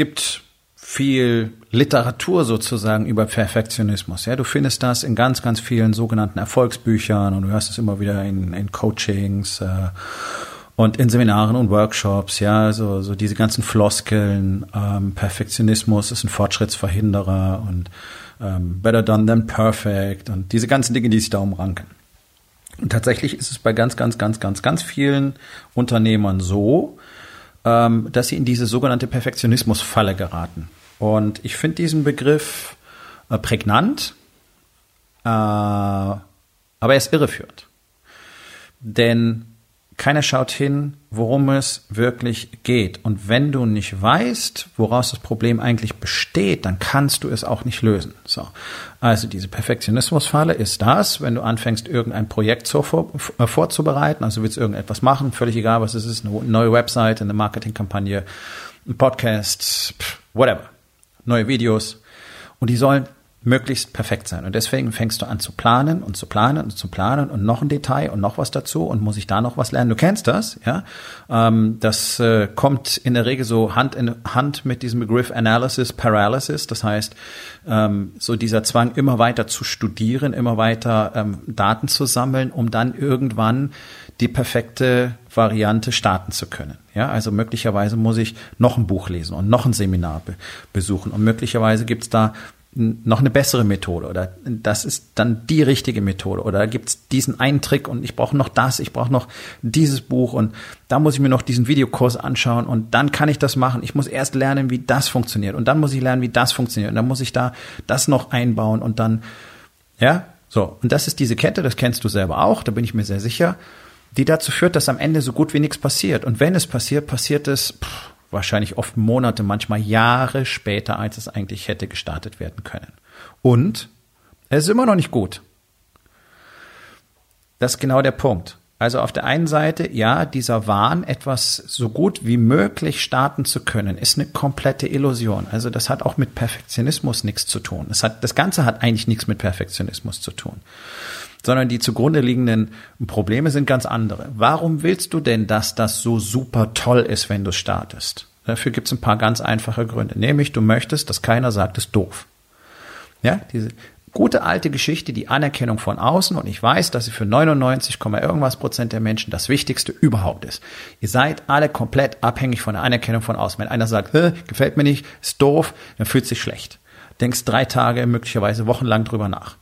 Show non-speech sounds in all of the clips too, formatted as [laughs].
Gibt viel Literatur sozusagen über Perfektionismus. Ja, du findest das in ganz, ganz vielen sogenannten Erfolgsbüchern und du hörst es immer wieder in, in Coachings äh, und in Seminaren und Workshops. Ja, so, so diese ganzen Floskeln. Ähm, Perfektionismus ist ein Fortschrittsverhinderer und ähm, better done than perfect und diese ganzen Dinge, die sich da umranken. Und tatsächlich ist es bei ganz, ganz, ganz, ganz, ganz vielen Unternehmern so, ähm, dass sie in diese sogenannte Perfektionismusfalle geraten. Und ich finde diesen Begriff äh, prägnant, äh, aber er ist irreführend. Denn keiner schaut hin, worum es wirklich geht. Und wenn du nicht weißt, woraus das Problem eigentlich besteht, dann kannst du es auch nicht lösen. So. Also diese Perfektionismusfalle ist das, wenn du anfängst, irgendein Projekt so vor, äh, vorzubereiten, also willst irgendetwas machen, völlig egal, was es ist, eine neue Website, eine Marketingkampagne, ein Podcast, whatever, neue Videos. Und die sollen möglichst perfekt sein. Und deswegen fängst du an zu planen und zu planen und zu planen und noch ein Detail und noch was dazu und muss ich da noch was lernen. Du kennst das, ja? Ähm, das äh, kommt in der Regel so Hand in Hand mit diesem Begriff Analysis Paralysis. Das heißt, ähm, so dieser Zwang, immer weiter zu studieren, immer weiter ähm, Daten zu sammeln, um dann irgendwann die perfekte Variante starten zu können. Ja, also möglicherweise muss ich noch ein Buch lesen und noch ein Seminar be besuchen und möglicherweise gibt's da noch eine bessere Methode oder das ist dann die richtige Methode oder gibt's diesen einen Trick und ich brauche noch das, ich brauche noch dieses Buch und da muss ich mir noch diesen Videokurs anschauen und dann kann ich das machen. Ich muss erst lernen, wie das funktioniert und dann muss ich lernen, wie das funktioniert und dann muss ich da das noch einbauen und dann, ja, so. Und das ist diese Kette, das kennst du selber auch, da bin ich mir sehr sicher, die dazu führt, dass am Ende so gut wie nichts passiert. Und wenn es passiert, passiert es, pff, wahrscheinlich oft Monate, manchmal Jahre später, als es eigentlich hätte gestartet werden können. Und es ist immer noch nicht gut. Das ist genau der Punkt. Also auf der einen Seite, ja, dieser Wahn, etwas so gut wie möglich starten zu können, ist eine komplette Illusion. Also das hat auch mit Perfektionismus nichts zu tun. Das, hat, das Ganze hat eigentlich nichts mit Perfektionismus zu tun sondern die zugrunde liegenden Probleme sind ganz andere. Warum willst du denn, dass das so super toll ist, wenn du startest? Dafür gibt es ein paar ganz einfache Gründe. Nämlich, du möchtest, dass keiner sagt, es ist doof. Ja, diese gute alte Geschichte, die Anerkennung von außen. Und ich weiß, dass sie für 99, irgendwas Prozent der Menschen das Wichtigste überhaupt ist. Ihr seid alle komplett abhängig von der Anerkennung von außen. Wenn einer sagt, gefällt mir nicht, ist doof, dann fühlt sich schlecht. Denkst drei Tage, möglicherweise wochenlang drüber nach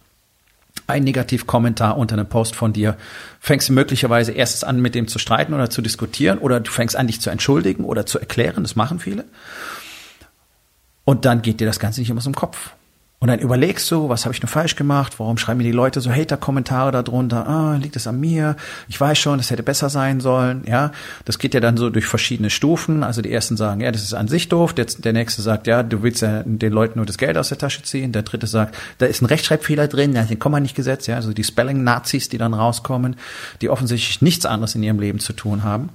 ein Negativkommentar unter einem Post von dir, fängst du möglicherweise erst an, mit dem zu streiten oder zu diskutieren oder du fängst an, dich zu entschuldigen oder zu erklären, das machen viele. Und dann geht dir das Ganze nicht immer so im Kopf. Und dann überlegst du, was habe ich nur falsch gemacht? Warum schreiben mir die Leute so Hater-Kommentare darunter? Ah, liegt es an mir? Ich weiß schon, das hätte besser sein sollen. Ja, das geht ja dann so durch verschiedene Stufen. Also die ersten sagen, ja, das ist an sich doof. Der, der nächste sagt, ja, du willst ja den Leuten nur das Geld aus der Tasche ziehen. Der dritte sagt, da ist ein Rechtschreibfehler drin, ja, den kann man nicht gesetzt. Ja, also die Spelling-Nazis, die dann rauskommen, die offensichtlich nichts anderes in ihrem Leben zu tun haben.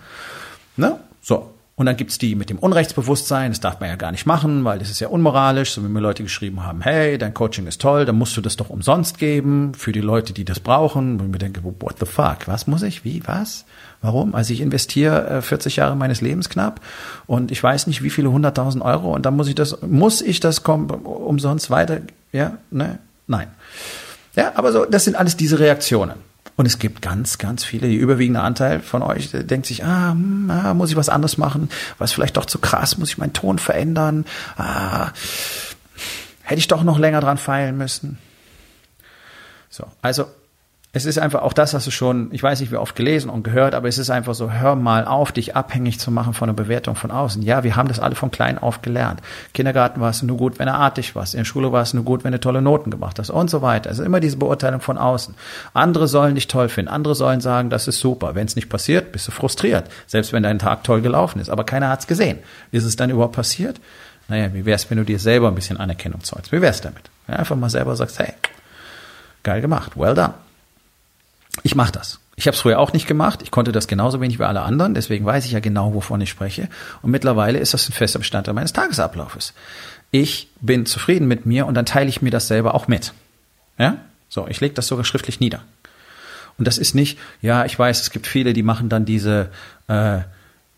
Ne? So, und dann gibt's die mit dem Unrechtsbewusstsein, das darf man ja gar nicht machen, weil das ist ja unmoralisch, so wie mir Leute geschrieben haben, hey, dein Coaching ist toll, dann musst du das doch umsonst geben für die Leute, die das brauchen. Und ich mir denke, what the fuck, was muss ich, wie, was, warum? Also ich investiere 40 äh, Jahre meines Lebens knapp und ich weiß nicht, wie viele hunderttausend Euro und dann muss ich das, muss ich das umsonst weiter, ja, ne, nein. Ja, aber so, das sind alles diese Reaktionen. Und es gibt ganz, ganz viele, die überwiegende Anteil von euch denkt sich, ah, hm, ah, muss ich was anderes machen? Was vielleicht doch zu krass? Muss ich meinen Ton verändern? Ah, hätte ich doch noch länger dran feilen müssen. So, also es ist einfach auch das, hast du schon, ich weiß nicht, wie oft gelesen und gehört, aber es ist einfach so, hör mal auf, dich abhängig zu machen von der Bewertung von außen. Ja, wir haben das alle von klein auf gelernt. Kindergarten war es nur gut, wenn er artig war. In der Schule war es nur gut, wenn du tolle Noten gemacht hast und so weiter. Also immer diese Beurteilung von außen. Andere sollen dich toll finden. Andere sollen sagen, das ist super. Wenn es nicht passiert, bist du frustriert. Selbst wenn dein Tag toll gelaufen ist. Aber keiner hat's gesehen. Ist es dann überhaupt passiert? Naja, wie wär's, wenn du dir selber ein bisschen Anerkennung zollst? Wie wär's damit? Ja, einfach mal selber sagst, hey, geil gemacht, well done. Ich mache das. Ich habe es früher auch nicht gemacht. Ich konnte das genauso wenig wie alle anderen. Deswegen weiß ich ja genau, wovon ich spreche. Und mittlerweile ist das ein fester Bestandteil meines Tagesablaufes. Ich bin zufrieden mit mir und dann teile ich mir das selber auch mit. Ja? So, ich lege das sogar schriftlich nieder. Und das ist nicht, ja, ich weiß, es gibt viele, die machen dann diese, äh,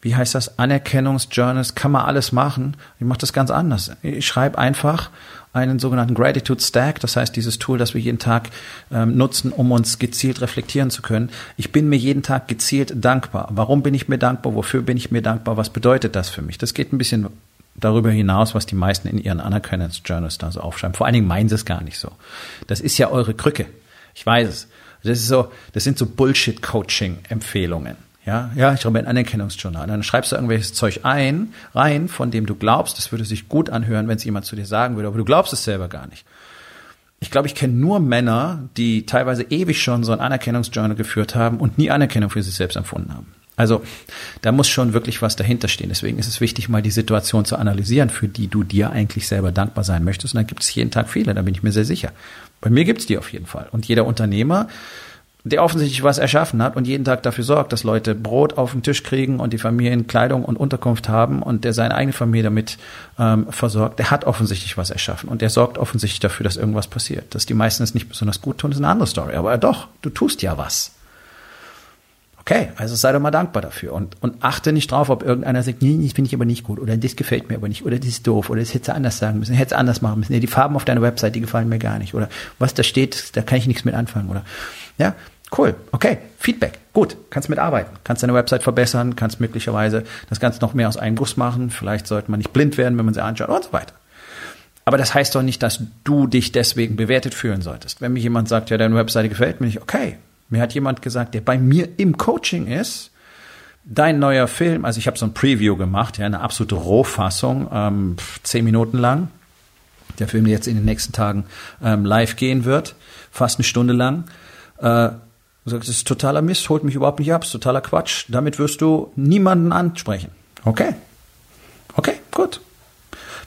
wie heißt das, Anerkennungsjournals, kann man alles machen. Ich mache das ganz anders. Ich schreibe einfach einen sogenannten Gratitude Stack, das heißt dieses Tool, das wir jeden Tag ähm, nutzen, um uns gezielt reflektieren zu können. Ich bin mir jeden Tag gezielt dankbar. Warum bin ich mir dankbar? Wofür bin ich mir dankbar? Was bedeutet das für mich? Das geht ein bisschen darüber hinaus, was die meisten in ihren Anerkennungsjournals da so aufschreiben. Vor allen Dingen meinen sie es gar nicht so. Das ist ja eure Krücke. Ich weiß es. Das ist so, das sind so Bullshit-Coaching-Empfehlungen. Ja, ja, ich schreibe ein Anerkennungsjournal. Dann schreibst du irgendwelches Zeug ein, rein, von dem du glaubst, es würde sich gut anhören, wenn es jemand zu dir sagen würde, aber du glaubst es selber gar nicht. Ich glaube, ich kenne nur Männer, die teilweise ewig schon so ein Anerkennungsjournal geführt haben und nie Anerkennung für sich selbst empfunden haben. Also da muss schon wirklich was dahinter stehen. Deswegen ist es wichtig, mal die Situation zu analysieren, für die du dir eigentlich selber dankbar sein möchtest. Und dann gibt es jeden Tag viele, da bin ich mir sehr sicher. Bei mir gibt es die auf jeden Fall. Und jeder Unternehmer der offensichtlich was erschaffen hat und jeden Tag dafür sorgt, dass Leute Brot auf den Tisch kriegen und die Familien Kleidung und Unterkunft haben und der seine eigene Familie damit ähm, versorgt, der hat offensichtlich was erschaffen und der sorgt offensichtlich dafür, dass irgendwas passiert. Dass die meisten es nicht besonders gut tun, ist eine andere Story. Aber doch, du tust ja was. Okay, also sei doch mal dankbar dafür und, und achte nicht drauf, ob irgendeiner sagt, nee, das finde ich aber nicht gut oder das gefällt mir aber nicht oder das ist doof oder das hätte anders sagen müssen, hätte es anders machen müssen. Nee, die Farben auf deiner Website, die gefallen mir gar nicht oder was da steht, da kann ich nichts mit anfangen oder ja, Cool, okay, Feedback, gut, kannst mitarbeiten, kannst deine Website verbessern, kannst möglicherweise das Ganze noch mehr aus einem Guss machen, vielleicht sollte man nicht blind werden, wenn man sie anschaut und so weiter. Aber das heißt doch nicht, dass du dich deswegen bewertet fühlen solltest. Wenn mir jemand sagt, ja, deine Webseite gefällt mir nicht, okay, mir hat jemand gesagt, der bei mir im Coaching ist, dein neuer Film, also ich habe so ein Preview gemacht, ja, eine absolute Rohfassung, ähm, zehn Minuten lang, der Film, der jetzt in den nächsten Tagen ähm, live gehen wird, fast eine Stunde lang. Äh, und sagt, das ist totaler Mist, holt mich überhaupt nicht ab, ist totaler Quatsch. Damit wirst du niemanden ansprechen. Okay. Okay, gut.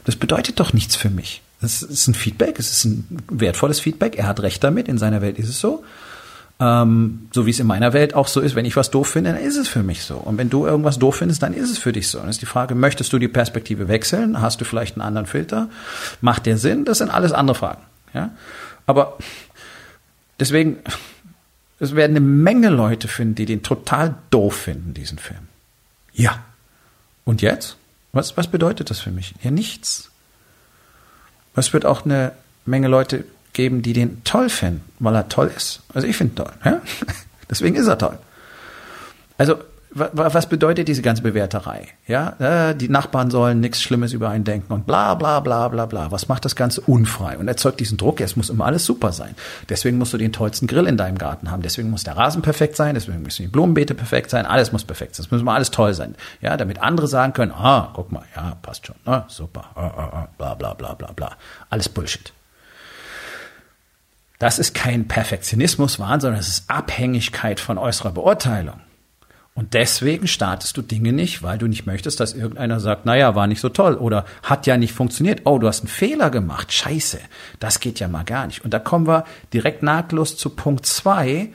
Das bedeutet doch nichts für mich. Das ist ein Feedback, es ist ein wertvolles Feedback. Er hat recht damit, in seiner Welt ist es so. Ähm, so wie es in meiner Welt auch so ist, wenn ich was doof finde, dann ist es für mich so. Und wenn du irgendwas doof findest, dann ist es für dich so. Und ist die Frage, möchtest du die Perspektive wechseln? Hast du vielleicht einen anderen Filter? Macht der Sinn? Das sind alles andere Fragen. Ja? Aber deswegen, es werden eine Menge Leute finden, die den total doof finden, diesen Film. Ja. Und jetzt? Was, was bedeutet das für mich? Ja, nichts. Es wird auch eine Menge Leute geben, die den toll finden, weil er toll ist. Also ich finde toll. Ja? [laughs] Deswegen ist er toll. Also was bedeutet diese ganze Bewerterei? Ja, äh, die Nachbarn sollen nichts Schlimmes über einen denken und bla bla bla bla bla. Was macht das Ganze unfrei und erzeugt diesen Druck? Es muss immer alles super sein. Deswegen musst du den tollsten Grill in deinem Garten haben. Deswegen muss der Rasen perfekt sein. Deswegen müssen die Blumenbeete perfekt sein. Alles muss perfekt sein. Es muss immer alles toll sein. Ja, damit andere sagen können, ah, guck mal, ja, passt schon, ah, super, ah, ah, ah, bla bla bla bla bla. Alles Bullshit. Das ist kein Perfektionismus-Wahn, sondern es ist Abhängigkeit von äußerer Beurteilung. Und deswegen startest du Dinge nicht, weil du nicht möchtest, dass irgendeiner sagt, naja, war nicht so toll oder hat ja nicht funktioniert. Oh, du hast einen Fehler gemacht. Scheiße. Das geht ja mal gar nicht. Und da kommen wir direkt nahtlos zu Punkt zwei,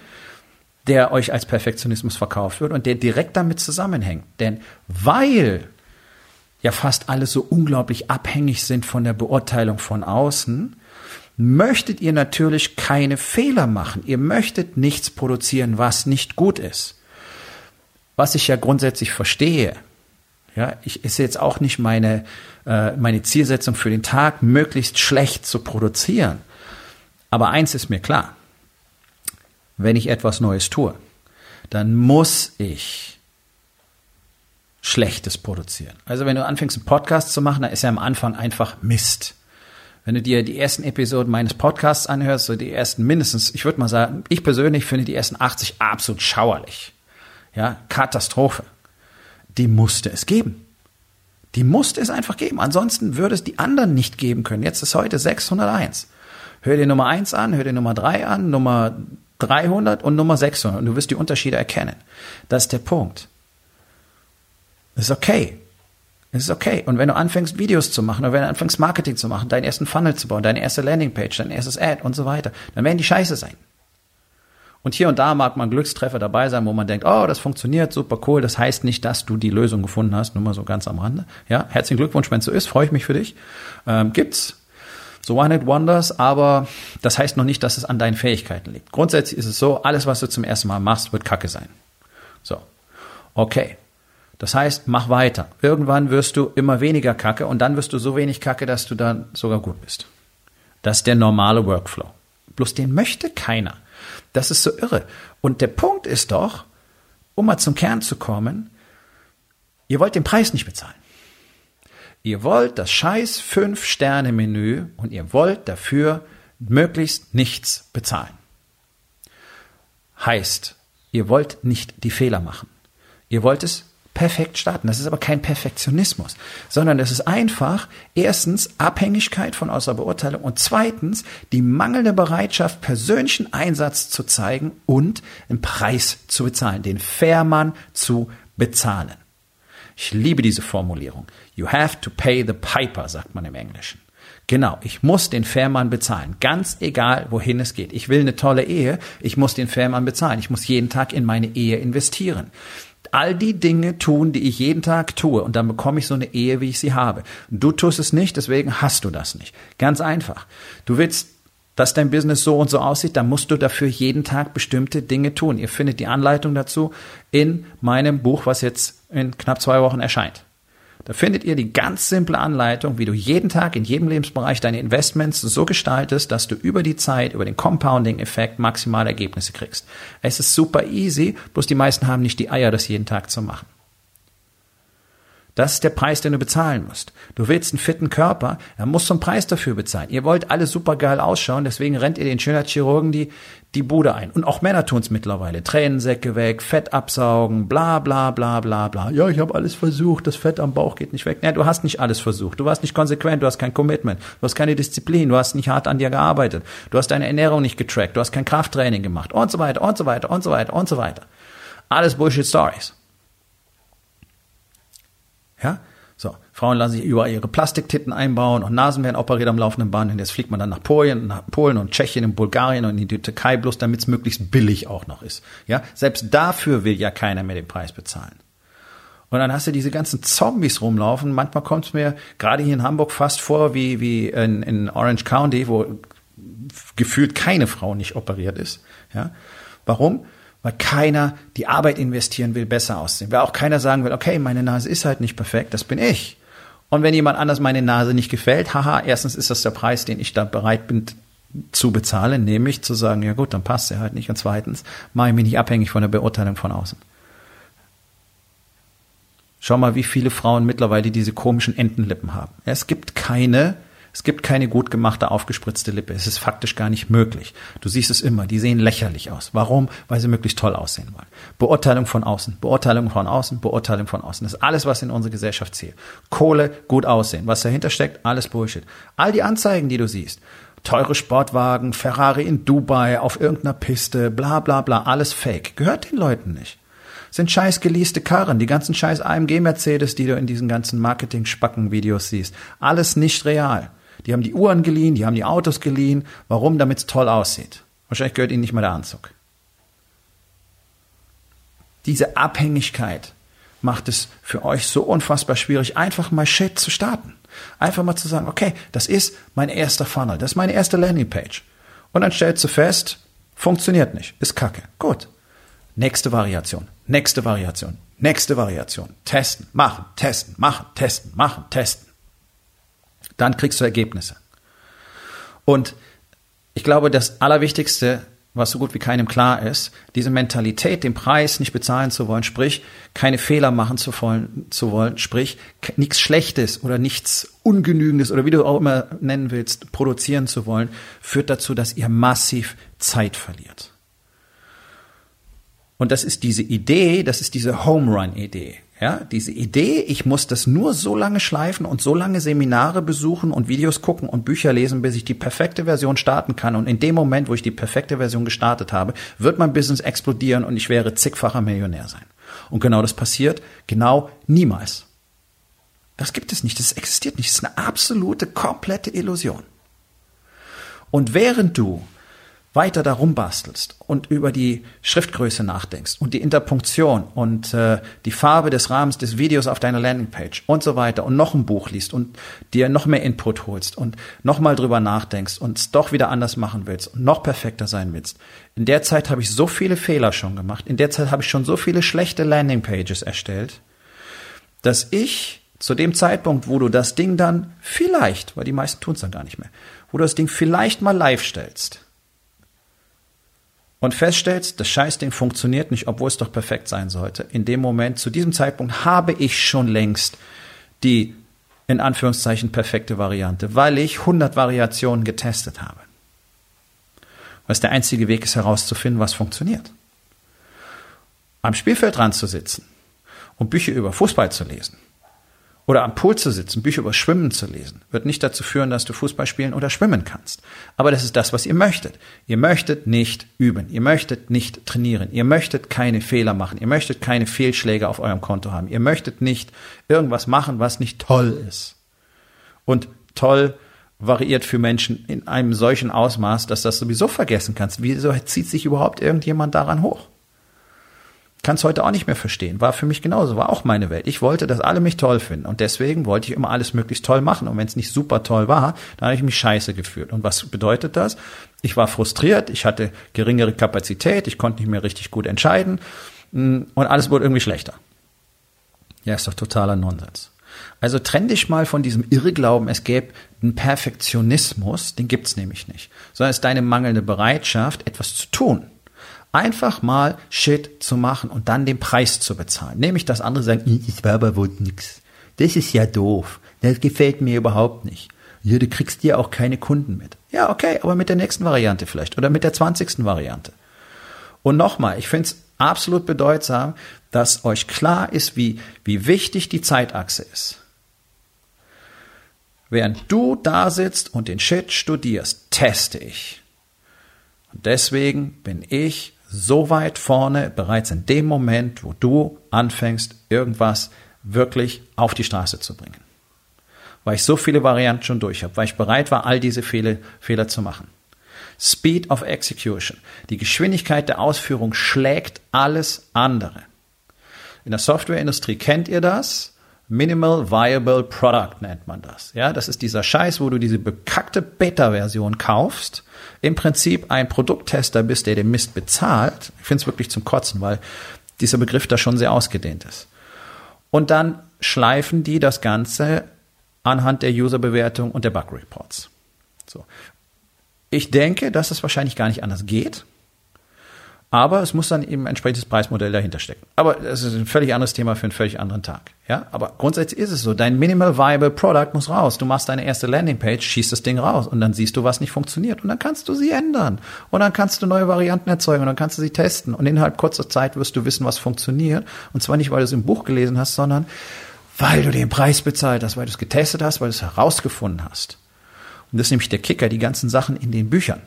der euch als Perfektionismus verkauft wird und der direkt damit zusammenhängt. Denn weil ja fast alle so unglaublich abhängig sind von der Beurteilung von außen, möchtet ihr natürlich keine Fehler machen. Ihr möchtet nichts produzieren, was nicht gut ist was ich ja grundsätzlich verstehe, ja, ich ist jetzt auch nicht meine, äh, meine Zielsetzung für den Tag, möglichst schlecht zu produzieren. Aber eins ist mir klar. Wenn ich etwas Neues tue, dann muss ich Schlechtes produzieren. Also wenn du anfängst, einen Podcast zu machen, dann ist ja am Anfang einfach Mist. Wenn du dir die ersten Episoden meines Podcasts anhörst, so die ersten mindestens, ich würde mal sagen, ich persönlich finde die ersten 80 absolut schauerlich. Ja, Katastrophe. Die musste es geben. Die musste es einfach geben. Ansonsten würde es die anderen nicht geben können. Jetzt ist heute 601. Hör dir Nummer 1 an, hör dir Nummer 3 an, Nummer 300 und Nummer 600 und du wirst die Unterschiede erkennen. Das ist der Punkt. Das ist okay. Es ist okay. Und wenn du anfängst, Videos zu machen, oder wenn du anfängst, Marketing zu machen, deinen ersten Funnel zu bauen, deine erste Landingpage, dein erstes Ad und so weiter, dann werden die scheiße sein. Und hier und da mag man Glückstreffer dabei sein, wo man denkt, oh, das funktioniert, super cool. Das heißt nicht, dass du die Lösung gefunden hast, nur mal so ganz am Rande. Ja, herzlichen Glückwunsch, wenn es so ist, freue ich mich für dich. Ähm, gibt's so One Hit Wonders, aber das heißt noch nicht, dass es an deinen Fähigkeiten liegt. Grundsätzlich ist es so, alles, was du zum ersten Mal machst, wird Kacke sein. So, okay. Das heißt, mach weiter. Irgendwann wirst du immer weniger Kacke und dann wirst du so wenig Kacke, dass du dann sogar gut bist. Das ist der normale Workflow. Bloß den möchte keiner. Das ist so irre. Und der Punkt ist doch, um mal zum Kern zu kommen, ihr wollt den Preis nicht bezahlen. Ihr wollt das scheiß Fünf-Sterne-Menü und ihr wollt dafür möglichst nichts bezahlen. Heißt, ihr wollt nicht die Fehler machen. Ihr wollt es perfekt starten. Das ist aber kein Perfektionismus, sondern es ist einfach erstens Abhängigkeit von außer Beurteilung und zweitens die mangelnde Bereitschaft, persönlichen Einsatz zu zeigen und einen Preis zu bezahlen, den Fährmann zu bezahlen. Ich liebe diese Formulierung. You have to pay the piper, sagt man im Englischen. Genau, ich muss den Fährmann bezahlen, ganz egal, wohin es geht. Ich will eine tolle Ehe, ich muss den Fährmann bezahlen. Ich muss jeden Tag in meine Ehe investieren all die Dinge tun, die ich jeden Tag tue und dann bekomme ich so eine Ehe, wie ich sie habe. Du tust es nicht, deswegen hast du das nicht. Ganz einfach. Du willst dass dein Business so und so aussieht, dann musst du dafür jeden Tag bestimmte Dinge tun. Ihr findet die Anleitung dazu in meinem Buch, was jetzt in knapp zwei Wochen erscheint. Da findet ihr die ganz simple Anleitung, wie du jeden Tag in jedem Lebensbereich deine Investments so gestaltest, dass du über die Zeit, über den Compounding-Effekt maximale Ergebnisse kriegst. Es ist super easy, bloß die meisten haben nicht die Eier, das jeden Tag zu machen. Das ist der Preis, den du bezahlen musst. Du willst einen fitten Körper, dann musst du einen Preis dafür bezahlen. Ihr wollt alle super geil ausschauen, deswegen rennt ihr den Schönheitschirurgen die, die Bude ein. Und auch Männer tun's mittlerweile. Tränensäcke weg, Fett absaugen, bla bla bla bla bla. Ja, ich habe alles versucht, das Fett am Bauch geht nicht weg. Ja, du hast nicht alles versucht. Du warst nicht konsequent, du hast kein Commitment, du hast keine Disziplin, du hast nicht hart an dir gearbeitet, du hast deine Ernährung nicht getrackt, du hast kein Krafttraining gemacht und so weiter und so weiter und so weiter und so weiter. Alles Bullshit Stories. Ja? So, Frauen lassen sich überall ihre Plastiktitten einbauen und Nasen werden operiert am laufenden Band und jetzt fliegt man dann nach Polen, nach Polen und Tschechien und Bulgarien und in die Türkei bloß, damit es möglichst billig auch noch ist. Ja, selbst dafür will ja keiner mehr den Preis bezahlen. Und dann hast du diese ganzen Zombies rumlaufen. Manchmal kommt es mir gerade hier in Hamburg fast vor wie, wie in, in Orange County, wo gefühlt keine Frau nicht operiert ist. Ja, warum? Weil keiner die Arbeit investieren will, besser aussehen. Weil auch keiner sagen will, okay, meine Nase ist halt nicht perfekt, das bin ich. Und wenn jemand anders meine Nase nicht gefällt, haha, erstens ist das der Preis, den ich da bereit bin zu bezahlen, nämlich zu sagen, ja gut, dann passt er halt nicht. Und zweitens mache ich mich nicht abhängig von der Beurteilung von außen. Schau mal, wie viele Frauen mittlerweile diese komischen Entenlippen haben. Es gibt keine es gibt keine gut gemachte, aufgespritzte Lippe. Es ist faktisch gar nicht möglich. Du siehst es immer. Die sehen lächerlich aus. Warum? Weil sie möglichst toll aussehen wollen. Beurteilung von außen, Beurteilung von außen, Beurteilung von außen. Das ist alles, was in unserer Gesellschaft zählt. Kohle, gut aussehen. Was dahinter steckt, alles Bullshit. All die Anzeigen, die du siehst. Teure Sportwagen, Ferrari in Dubai, auf irgendeiner Piste, bla bla bla, alles Fake. Gehört den Leuten nicht sind scheiß geleaste Karren, die ganzen scheiß AMG Mercedes, die du in diesen ganzen Marketing-Spacken-Videos siehst. Alles nicht real. Die haben die Uhren geliehen, die haben die Autos geliehen. Warum? Damit es toll aussieht. Wahrscheinlich gehört ihnen nicht mal der Anzug. Diese Abhängigkeit macht es für euch so unfassbar schwierig, einfach mal Shit zu starten. Einfach mal zu sagen, okay, das ist mein erster Funnel, das ist meine erste Landingpage. Und dann stellst du fest, funktioniert nicht, ist kacke. Gut. Nächste Variation, nächste Variation, nächste Variation. Testen, machen, testen, machen, testen, machen, testen. Dann kriegst du Ergebnisse. Und ich glaube, das Allerwichtigste was so gut wie keinem klar ist, diese Mentalität, den Preis nicht bezahlen zu wollen, sprich, keine Fehler machen zu wollen, zu wollen sprich, nichts Schlechtes oder nichts Ungenügendes oder wie du auch immer nennen willst, produzieren zu wollen, führt dazu, dass ihr massiv Zeit verliert. Und das ist diese Idee, das ist diese Home Run Idee. Ja, diese Idee, ich muss das nur so lange schleifen und so lange Seminare besuchen und Videos gucken und Bücher lesen, bis ich die perfekte Version starten kann. Und in dem Moment, wo ich die perfekte Version gestartet habe, wird mein Business explodieren und ich wäre zigfacher Millionär sein. Und genau das passiert genau niemals. Das gibt es nicht, das existiert nicht. Das ist eine absolute, komplette Illusion. Und während du weiter darum bastelst und über die Schriftgröße nachdenkst und die Interpunktion und äh, die Farbe des Rahmens des Videos auf deiner Landingpage und so weiter und noch ein Buch liest und dir noch mehr Input holst und nochmal drüber nachdenkst und es doch wieder anders machen willst und noch perfekter sein willst. In der Zeit habe ich so viele Fehler schon gemacht. In der Zeit habe ich schon so viele schlechte Landingpages erstellt, dass ich zu dem Zeitpunkt, wo du das Ding dann vielleicht, weil die meisten tun es dann gar nicht mehr, wo du das Ding vielleicht mal live stellst, und feststellst, das Scheißding funktioniert nicht, obwohl es doch perfekt sein sollte. In dem Moment, zu diesem Zeitpunkt habe ich schon längst die in Anführungszeichen perfekte Variante, weil ich 100 Variationen getestet habe. Was der einzige Weg ist herauszufinden, was funktioniert. Am Spielfeld dran zu sitzen und Bücher über Fußball zu lesen oder am Pool zu sitzen, Bücher über Schwimmen zu lesen, wird nicht dazu führen, dass du Fußball spielen oder schwimmen kannst. Aber das ist das, was ihr möchtet. Ihr möchtet nicht üben. Ihr möchtet nicht trainieren. Ihr möchtet keine Fehler machen. Ihr möchtet keine Fehlschläge auf eurem Konto haben. Ihr möchtet nicht irgendwas machen, was nicht toll ist. Und toll variiert für Menschen in einem solchen Ausmaß, dass das sowieso vergessen kannst. Wieso zieht sich überhaupt irgendjemand daran hoch? Kann es heute auch nicht mehr verstehen. War für mich genauso, war auch meine Welt. Ich wollte, dass alle mich toll finden und deswegen wollte ich immer alles möglichst toll machen. Und wenn es nicht super toll war, dann habe ich mich scheiße gefühlt. Und was bedeutet das? Ich war frustriert, ich hatte geringere Kapazität, ich konnte nicht mehr richtig gut entscheiden mm, und alles wurde irgendwie schlechter. Ja, ist doch totaler Nonsens. Also trenn dich mal von diesem Irrglauben, es gäbe einen Perfektionismus, den gibt's nämlich nicht, sondern es ist deine mangelnde Bereitschaft, etwas zu tun. Einfach mal Shit zu machen und dann den Preis zu bezahlen. Nämlich, dass andere sagen, ich war aber wohl nix. Das ist ja doof. Das gefällt mir überhaupt nicht. Ja, du kriegst dir auch keine Kunden mit. Ja, okay, aber mit der nächsten Variante vielleicht oder mit der zwanzigsten Variante. Und nochmal, ich finde es absolut bedeutsam, dass euch klar ist, wie, wie wichtig die Zeitachse ist. Während du da sitzt und den Shit studierst, teste ich. Und deswegen bin ich so weit vorne, bereits in dem Moment, wo du anfängst, irgendwas wirklich auf die Straße zu bringen. Weil ich so viele Varianten schon durch habe, weil ich bereit war, all diese Fehler, Fehler zu machen. Speed of Execution. Die Geschwindigkeit der Ausführung schlägt alles andere. In der Softwareindustrie kennt ihr das. Minimal Viable Product nennt man das. Ja, das ist dieser Scheiß, wo du diese bekackte Beta-Version kaufst im Prinzip ein Produkttester bist, der den Mist bezahlt, ich finde es wirklich zum Kotzen, weil dieser Begriff da schon sehr ausgedehnt ist. Und dann schleifen die das Ganze anhand der Userbewertung und der Bug Reports. So. Ich denke, dass es wahrscheinlich gar nicht anders geht. Aber es muss dann eben ein entsprechendes Preismodell dahinter stecken. Aber das ist ein völlig anderes Thema für einen völlig anderen Tag. Ja, aber grundsätzlich ist es so. Dein Minimal Viable Product muss raus. Du machst deine erste Landingpage, schießt das Ding raus und dann siehst du, was nicht funktioniert. Und dann kannst du sie ändern. Und dann kannst du neue Varianten erzeugen und dann kannst du sie testen. Und innerhalb kurzer Zeit wirst du wissen, was funktioniert. Und zwar nicht, weil du es im Buch gelesen hast, sondern weil du den Preis bezahlt hast, weil du es getestet hast, weil du es herausgefunden hast. Und das ist nämlich der Kicker, die ganzen Sachen in den Büchern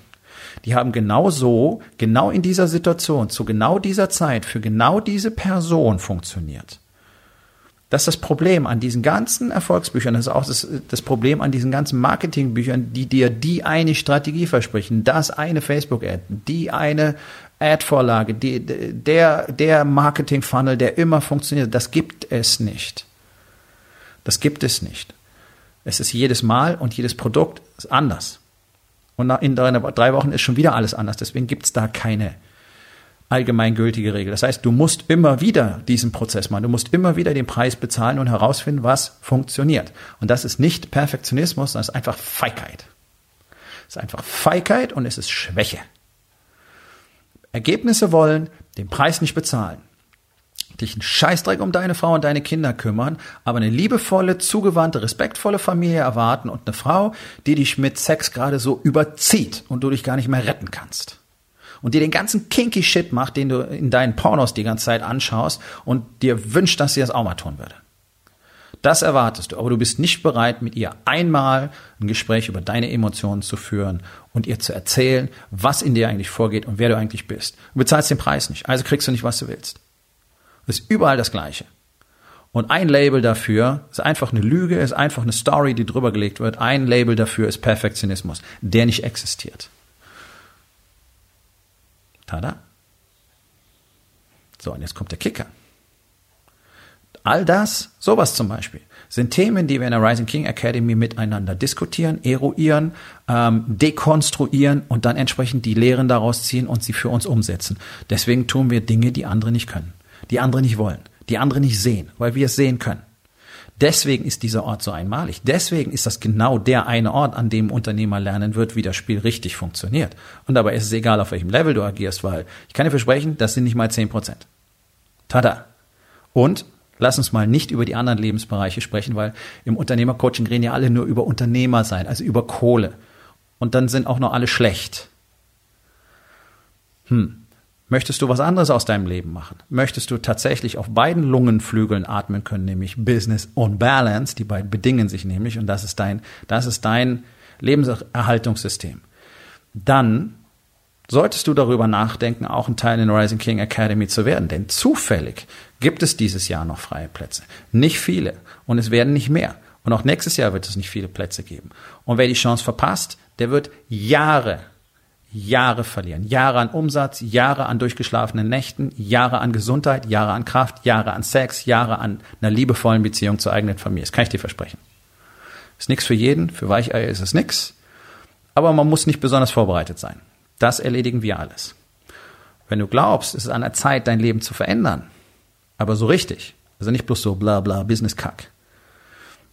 die haben genau so, genau in dieser Situation, zu genau dieser Zeit, für genau diese Person funktioniert. Das ist das Problem an diesen ganzen Erfolgsbüchern, das ist auch das, das Problem an diesen ganzen Marketingbüchern, die dir die eine Strategie versprechen, das eine Facebook-Ad, die eine Ad-Vorlage, die, der, der Marketing-Funnel, der immer funktioniert, das gibt es nicht. Das gibt es nicht. Es ist jedes Mal und jedes Produkt anders. Und in drei Wochen ist schon wieder alles anders. Deswegen gibt es da keine allgemeingültige Regel. Das heißt, du musst immer wieder diesen Prozess machen. Du musst immer wieder den Preis bezahlen und herausfinden, was funktioniert. Und das ist nicht Perfektionismus, es ist einfach Feigheit. Es ist einfach Feigheit und es ist Schwäche. Ergebnisse wollen, den Preis nicht bezahlen dich einen Scheißdreck um deine Frau und deine Kinder kümmern, aber eine liebevolle, zugewandte, respektvolle Familie erwarten und eine Frau, die dich mit Sex gerade so überzieht und du dich gar nicht mehr retten kannst. Und dir den ganzen kinky Shit macht, den du in deinen Pornos die ganze Zeit anschaust und dir wünscht, dass sie das auch mal tun würde. Das erwartest du, aber du bist nicht bereit, mit ihr einmal ein Gespräch über deine Emotionen zu führen und ihr zu erzählen, was in dir eigentlich vorgeht und wer du eigentlich bist. Du bezahlst den Preis nicht, also kriegst du nicht, was du willst. Das ist überall das Gleiche. Und ein Label dafür ist einfach eine Lüge, ist einfach eine Story, die drüber gelegt wird. Ein Label dafür ist Perfektionismus, der nicht existiert. Tada. So, und jetzt kommt der Kicker. All das, sowas zum Beispiel, sind Themen, die wir in der Rising King Academy miteinander diskutieren, eruieren, ähm, dekonstruieren und dann entsprechend die Lehren daraus ziehen und sie für uns umsetzen. Deswegen tun wir Dinge, die andere nicht können die andere nicht wollen, die andere nicht sehen, weil wir es sehen können. Deswegen ist dieser Ort so einmalig. Deswegen ist das genau der eine Ort, an dem Unternehmer lernen wird, wie das Spiel richtig funktioniert. Und dabei ist es egal, auf welchem Level du agierst, weil ich kann dir versprechen, das sind nicht mal zehn Prozent. Tada. Und lass uns mal nicht über die anderen Lebensbereiche sprechen, weil im Unternehmercoaching reden ja alle nur über Unternehmer sein, also über Kohle. Und dann sind auch noch alle schlecht. Hm. Möchtest du was anderes aus deinem Leben machen? Möchtest du tatsächlich auf beiden Lungenflügeln atmen können, nämlich Business und Balance? Die beiden bedingen sich nämlich und das ist dein, das ist dein Lebenserhaltungssystem. Dann solltest du darüber nachdenken, auch ein Teil in Rising King Academy zu werden, denn zufällig gibt es dieses Jahr noch freie Plätze. Nicht viele und es werden nicht mehr. Und auch nächstes Jahr wird es nicht viele Plätze geben. Und wer die Chance verpasst, der wird Jahre Jahre verlieren. Jahre an Umsatz, Jahre an durchgeschlafenen Nächten, Jahre an Gesundheit, Jahre an Kraft, Jahre an Sex, Jahre an einer liebevollen Beziehung zur eigenen Familie. Das kann ich dir versprechen. Ist nichts für jeden, für Weicheier ist es nichts. Aber man muss nicht besonders vorbereitet sein. Das erledigen wir alles. Wenn du glaubst, es ist an der Zeit, dein Leben zu verändern, aber so richtig, also nicht bloß so bla bla Business-Kack,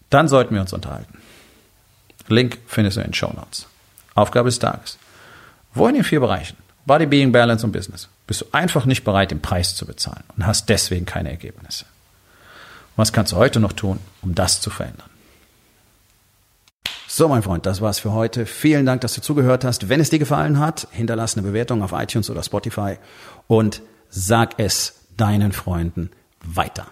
dann sollten wir uns unterhalten. Link findest du in den Show Notes. Aufgabe des Tages. Wo in den vier Bereichen, Body, Being, Balance und Business, bist du einfach nicht bereit, den Preis zu bezahlen und hast deswegen keine Ergebnisse. Was kannst du heute noch tun, um das zu verändern? So, mein Freund, das war's für heute. Vielen Dank, dass du zugehört hast. Wenn es dir gefallen hat, hinterlass eine Bewertung auf iTunes oder Spotify und sag es deinen Freunden weiter.